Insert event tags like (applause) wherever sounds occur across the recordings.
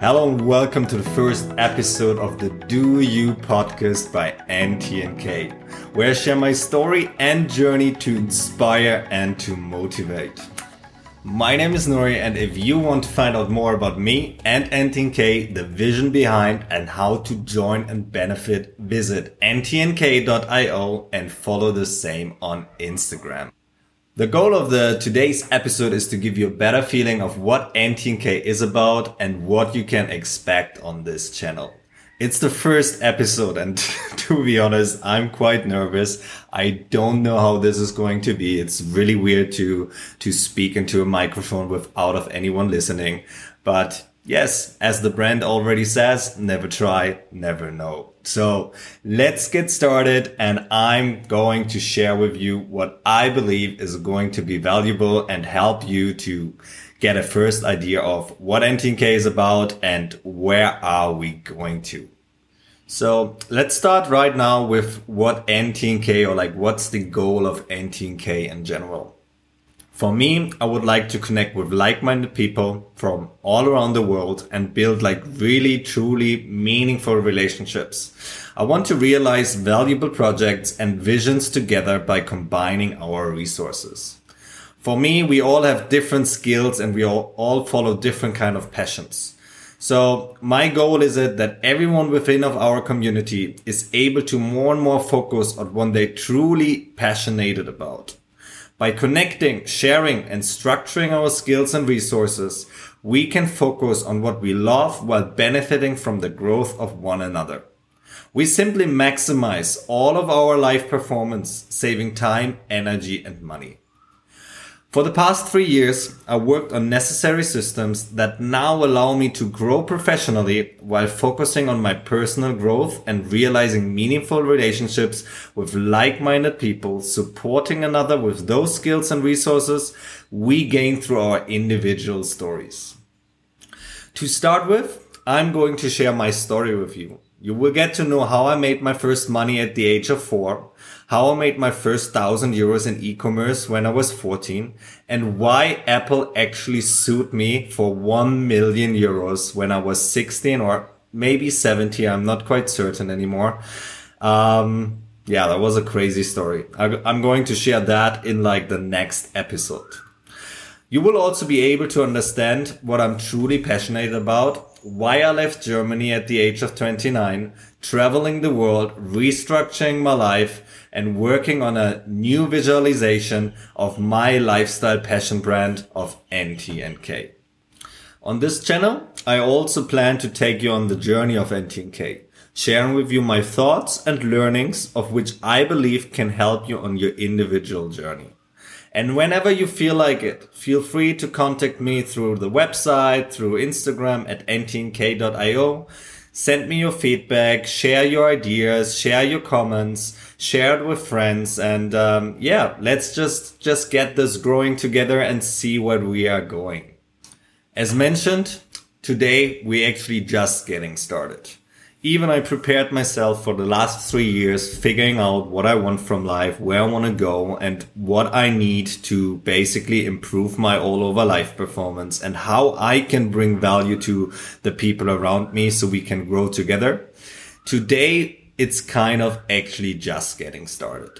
Hello and welcome to the first episode of the Do You podcast by NTNK, where I share my story and journey to inspire and to motivate. My name is Nuri, and if you want to find out more about me and NTNK, the vision behind, and how to join and benefit, visit ntnk.io and follow the same on Instagram. The goal of the today's episode is to give you a better feeling of what NTNK is about and what you can expect on this channel. It's the first episode and (laughs) to be honest, I'm quite nervous. I don't know how this is going to be. It's really weird to, to speak into a microphone without of anyone listening. But yes, as the brand already says, never try, never know. So let's get started. And I'm going to share with you what I believe is going to be valuable and help you to get a first idea of what NTNK is about and where are we going to. So let's start right now with what NTNK or like what's the goal of NTNK in general. For me, I would like to connect with like-minded people from all around the world and build like really truly meaningful relationships. I want to realize valuable projects and visions together by combining our resources. For me, we all have different skills and we all, follow different kind of passions. So my goal is it that everyone within of our community is able to more and more focus on what they're truly passionate about. By connecting, sharing, and structuring our skills and resources, we can focus on what we love while benefiting from the growth of one another. We simply maximize all of our life performance, saving time, energy, and money. For the past three years, I worked on necessary systems that now allow me to grow professionally while focusing on my personal growth and realizing meaningful relationships with like-minded people, supporting another with those skills and resources we gain through our individual stories. To start with, I'm going to share my story with you. You will get to know how I made my first money at the age of four, how I made my first thousand euros in e-commerce when I was 14, and why Apple actually sued me for 1 million euros when I was 16 or maybe 70. I'm not quite certain anymore. Um, yeah, that was a crazy story. I, I'm going to share that in like the next episode. You will also be able to understand what I'm truly passionate about why I left Germany at the age of 29, traveling the world, restructuring my life, and working on a new visualization of my lifestyle passion brand of NTNK. On this channel, I also plan to take you on the journey of NTNK, sharing with you my thoughts and learnings of which I believe can help you on your individual journey. And whenever you feel like it, feel free to contact me through the website, through Instagram at ntnk.io. Send me your feedback, share your ideas, share your comments, share it with friends, and um, yeah, let's just just get this growing together and see where we are going. As mentioned, today we're actually just getting started. Even I prepared myself for the last three years, figuring out what I want from life, where I want to go, and what I need to basically improve my all over life performance and how I can bring value to the people around me so we can grow together. Today, it's kind of actually just getting started.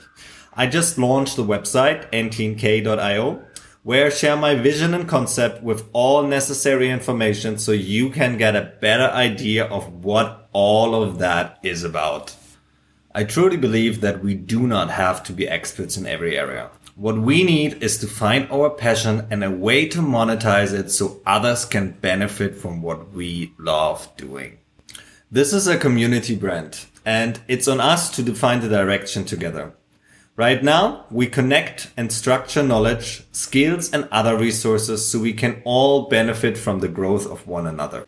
I just launched the website ntnk.io where I share my vision and concept with all necessary information so you can get a better idea of what all of that is about. I truly believe that we do not have to be experts in every area. What we need is to find our passion and a way to monetize it so others can benefit from what we love doing. This is a community brand and it's on us to define the direction together. Right now, we connect and structure knowledge, skills, and other resources so we can all benefit from the growth of one another.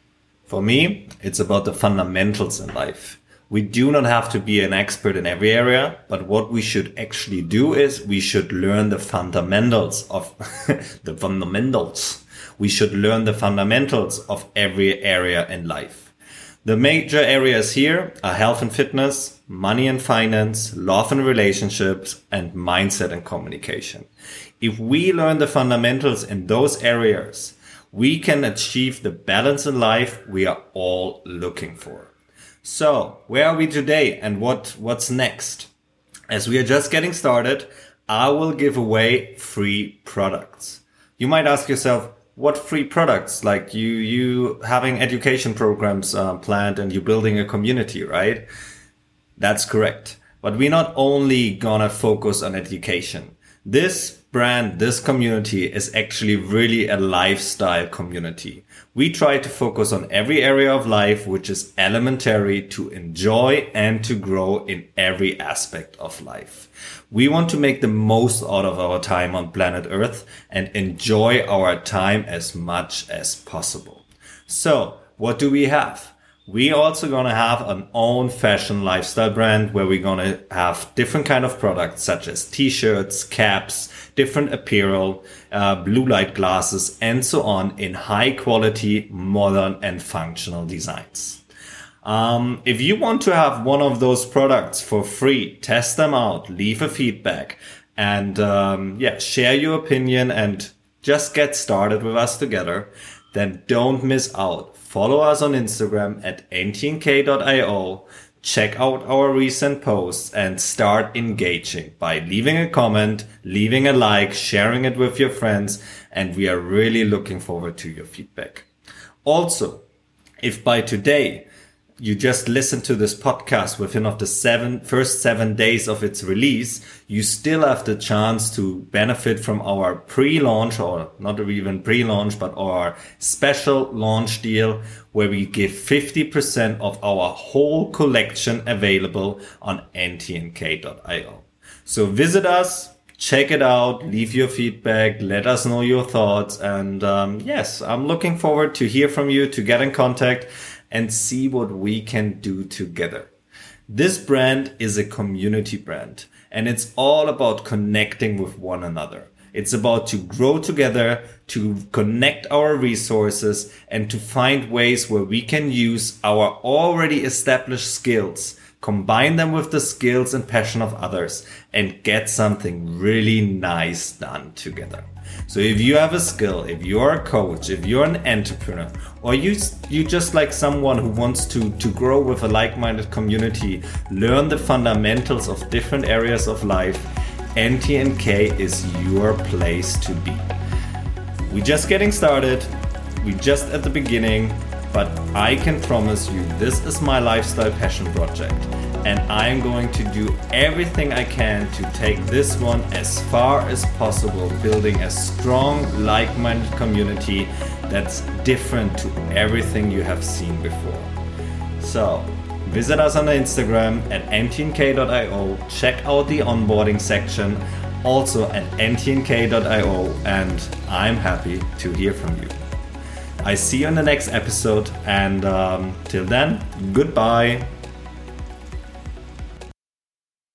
For me, it's about the fundamentals in life. We do not have to be an expert in every area, but what we should actually do is we should learn the fundamentals of (laughs) the fundamentals. We should learn the fundamentals of every area in life. The major areas here are health and fitness, money and finance, love and relationships, and mindset and communication. If we learn the fundamentals in those areas, we can achieve the balance in life we are all looking for. So, where are we today and what, what's next? As we are just getting started, I will give away free products. You might ask yourself, what free products? Like you, you having education programs uh, planned and you building a community, right? That's correct. But we're not only gonna focus on education. This brand, this community is actually really a lifestyle community. We try to focus on every area of life which is elementary to enjoy and to grow in every aspect of life. We want to make the most out of our time on planet Earth and enjoy our time as much as possible. So, what do we have? We also gonna have an own fashion lifestyle brand where we're gonna have different kind of products such as t-shirts, caps, different apparel, uh, blue light glasses, and so on in high quality, modern and functional designs. Um, if you want to have one of those products for free, test them out, leave a feedback, and um, yeah, share your opinion and just get started with us together. Then don't miss out follow us on Instagram at ntnk.io, check out our recent posts and start engaging by leaving a comment, leaving a like, sharing it with your friends, and we are really looking forward to your feedback. Also, if by today you just listen to this podcast within of the seven first seven days of its release, you still have the chance to benefit from our pre-launch or not even pre-launch, but our special launch deal where we give 50% of our whole collection available on ntnk.io. So visit us, check it out, leave your feedback, let us know your thoughts. And um, yes, I'm looking forward to hear from you, to get in contact and see what we can do together. This brand is a community brand and it's all about connecting with one another. It's about to grow together, to connect our resources and to find ways where we can use our already established skills combine them with the skills and passion of others and get something really nice done together. So if you have a skill, if you're a coach, if you're an entrepreneur, or you you just like someone who wants to to grow with a like-minded community, learn the fundamentals of different areas of life, NTNK is your place to be. We're just getting started. We're just at the beginning but I can promise you this is my lifestyle passion project and I'm going to do everything I can to take this one as far as possible, building a strong, like minded community that's different to everything you have seen before. So, visit us on Instagram at ntnk.io, check out the onboarding section also at ntnk.io, and I'm happy to hear from you. I see you in the next episode, and um, till then, goodbye.